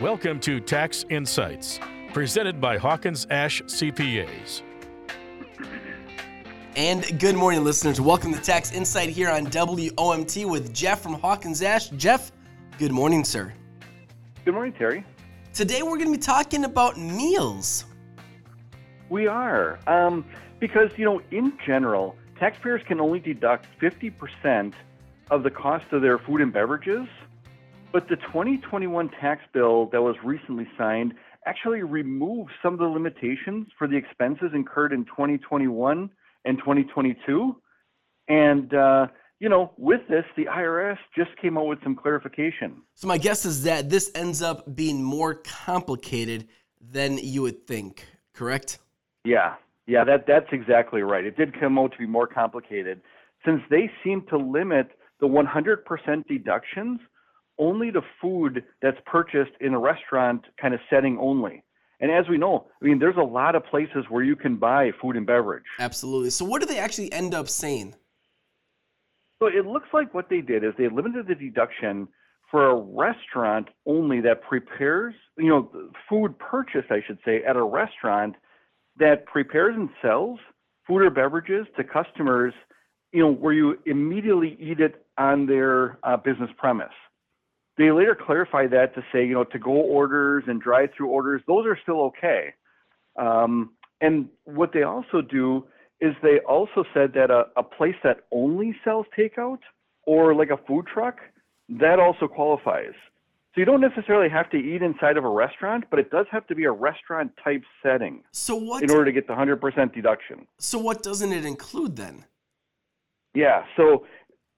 Welcome to Tax Insights, presented by Hawkins Ash CPAs. And good morning, listeners. Welcome to Tax Insight here on WOMT with Jeff from Hawkins Ash. Jeff, good morning, sir. Good morning, Terry. Today we're going to be talking about meals. We are. Um, because, you know, in general, taxpayers can only deduct 50% of the cost of their food and beverages. But the 2021 tax bill that was recently signed actually removed some of the limitations for the expenses incurred in 2021 and 2022. And, uh, you know, with this, the IRS just came out with some clarification. So, my guess is that this ends up being more complicated than you would think, correct? Yeah, yeah, that, that's exactly right. It did come out to be more complicated since they seem to limit the 100% deductions only to food that's purchased in a restaurant kind of setting only. And as we know, I mean, there's a lot of places where you can buy food and beverage. Absolutely. So, what do they actually end up saying? So, it looks like what they did is they limited the deduction for a restaurant only that prepares, you know, food purchased, I should say, at a restaurant that prepares and sells food or beverages to customers, you know, where you immediately eat it on their uh, business premise. They later clarified that to say, you know, to go orders and drive through orders, those are still okay. Um, and what they also do is they also said that a, a place that only sells takeout or like a food truck, that also qualifies. So you don't necessarily have to eat inside of a restaurant, but it does have to be a restaurant type setting. So what in order to get the 100% deduction. So what doesn't it include then? Yeah, so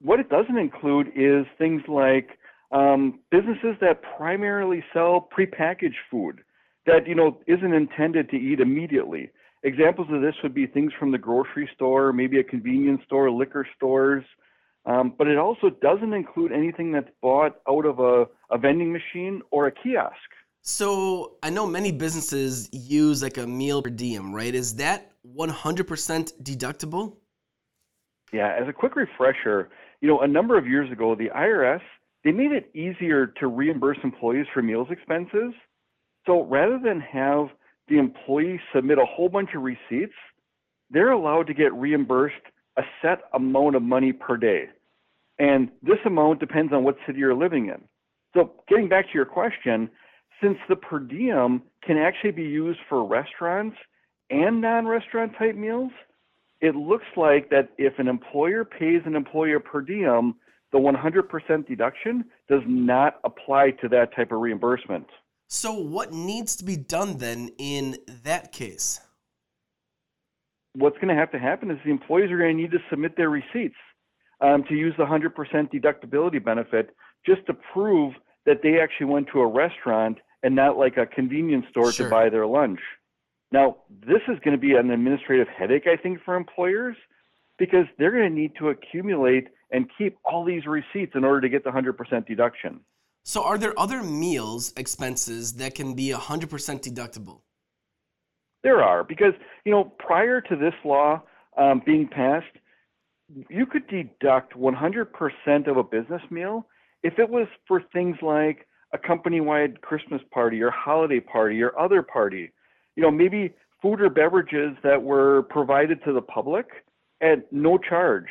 what it doesn't include is things like um, businesses that primarily sell prepackaged food that you know isn't intended to eat immediately. Examples of this would be things from the grocery store, maybe a convenience store, liquor stores, um, but it also doesn't include anything that's bought out of a, a vending machine or a kiosk. So I know many businesses use like a meal per diem, right? Is that 100% deductible? Yeah, as a quick refresher, you know, a number of years ago, the IRS they made it easier to reimburse employees for meals expenses. So rather than have the employee submit a whole bunch of receipts, they're allowed to get reimbursed a set amount of money per day. And this amount depends on what city you're living in. So, getting back to your question, since the per diem can actually be used for restaurants and non restaurant type meals, it looks like that if an employer pays an employer per diem, the 100% deduction does not apply to that type of reimbursement. So, what needs to be done then in that case? What's going to have to happen is the employees are going to need to submit their receipts um, to use the 100% deductibility benefit just to prove that they actually went to a restaurant and not like a convenience store sure. to buy their lunch. Now, this is going to be an administrative headache, I think, for employers because they're going to need to accumulate and keep all these receipts in order to get the 100% deduction. So, are there other meals expenses that can be 100% deductible? There are, because, you know, prior to this law um, being passed, you could deduct 100% of a business meal if it was for things like a company wide Christmas party or holiday party or other party. You know, maybe food or beverages that were provided to the public at no charge,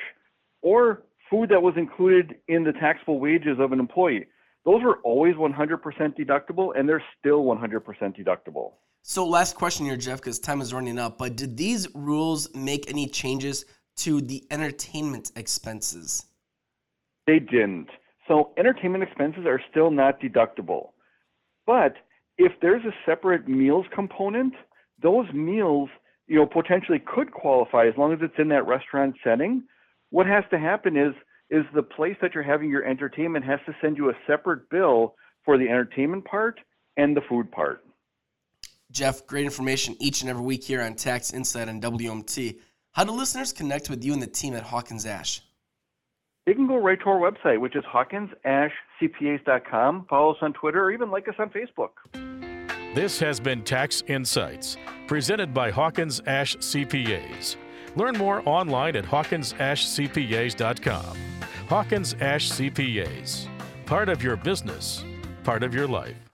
or food that was included in the taxable wages of an employee. Those were always 100% deductible, and they're still 100% deductible. So, last question here, Jeff, because time is running up. But did these rules make any changes to the entertainment expenses? They didn't. So, entertainment expenses are still not deductible. But if there's a separate meals component, those meals, you know, potentially could qualify as long as it's in that restaurant setting what has to happen is is the place that you're having your entertainment has to send you a separate bill for the entertainment part and the food part. Jeff, great information each and every week here on Tax Insight on WMT. How do listeners connect with you and the team at Hawkins Ash? They can go right to our website, which is hawkinsashcpas.com. Follow us on Twitter or even like us on Facebook. This has been Tax Insights, presented by Hawkins Ash CPAs. Learn more online at hawkinsashcpas.com. Hawkins Ash CPAs. Part of your business, part of your life.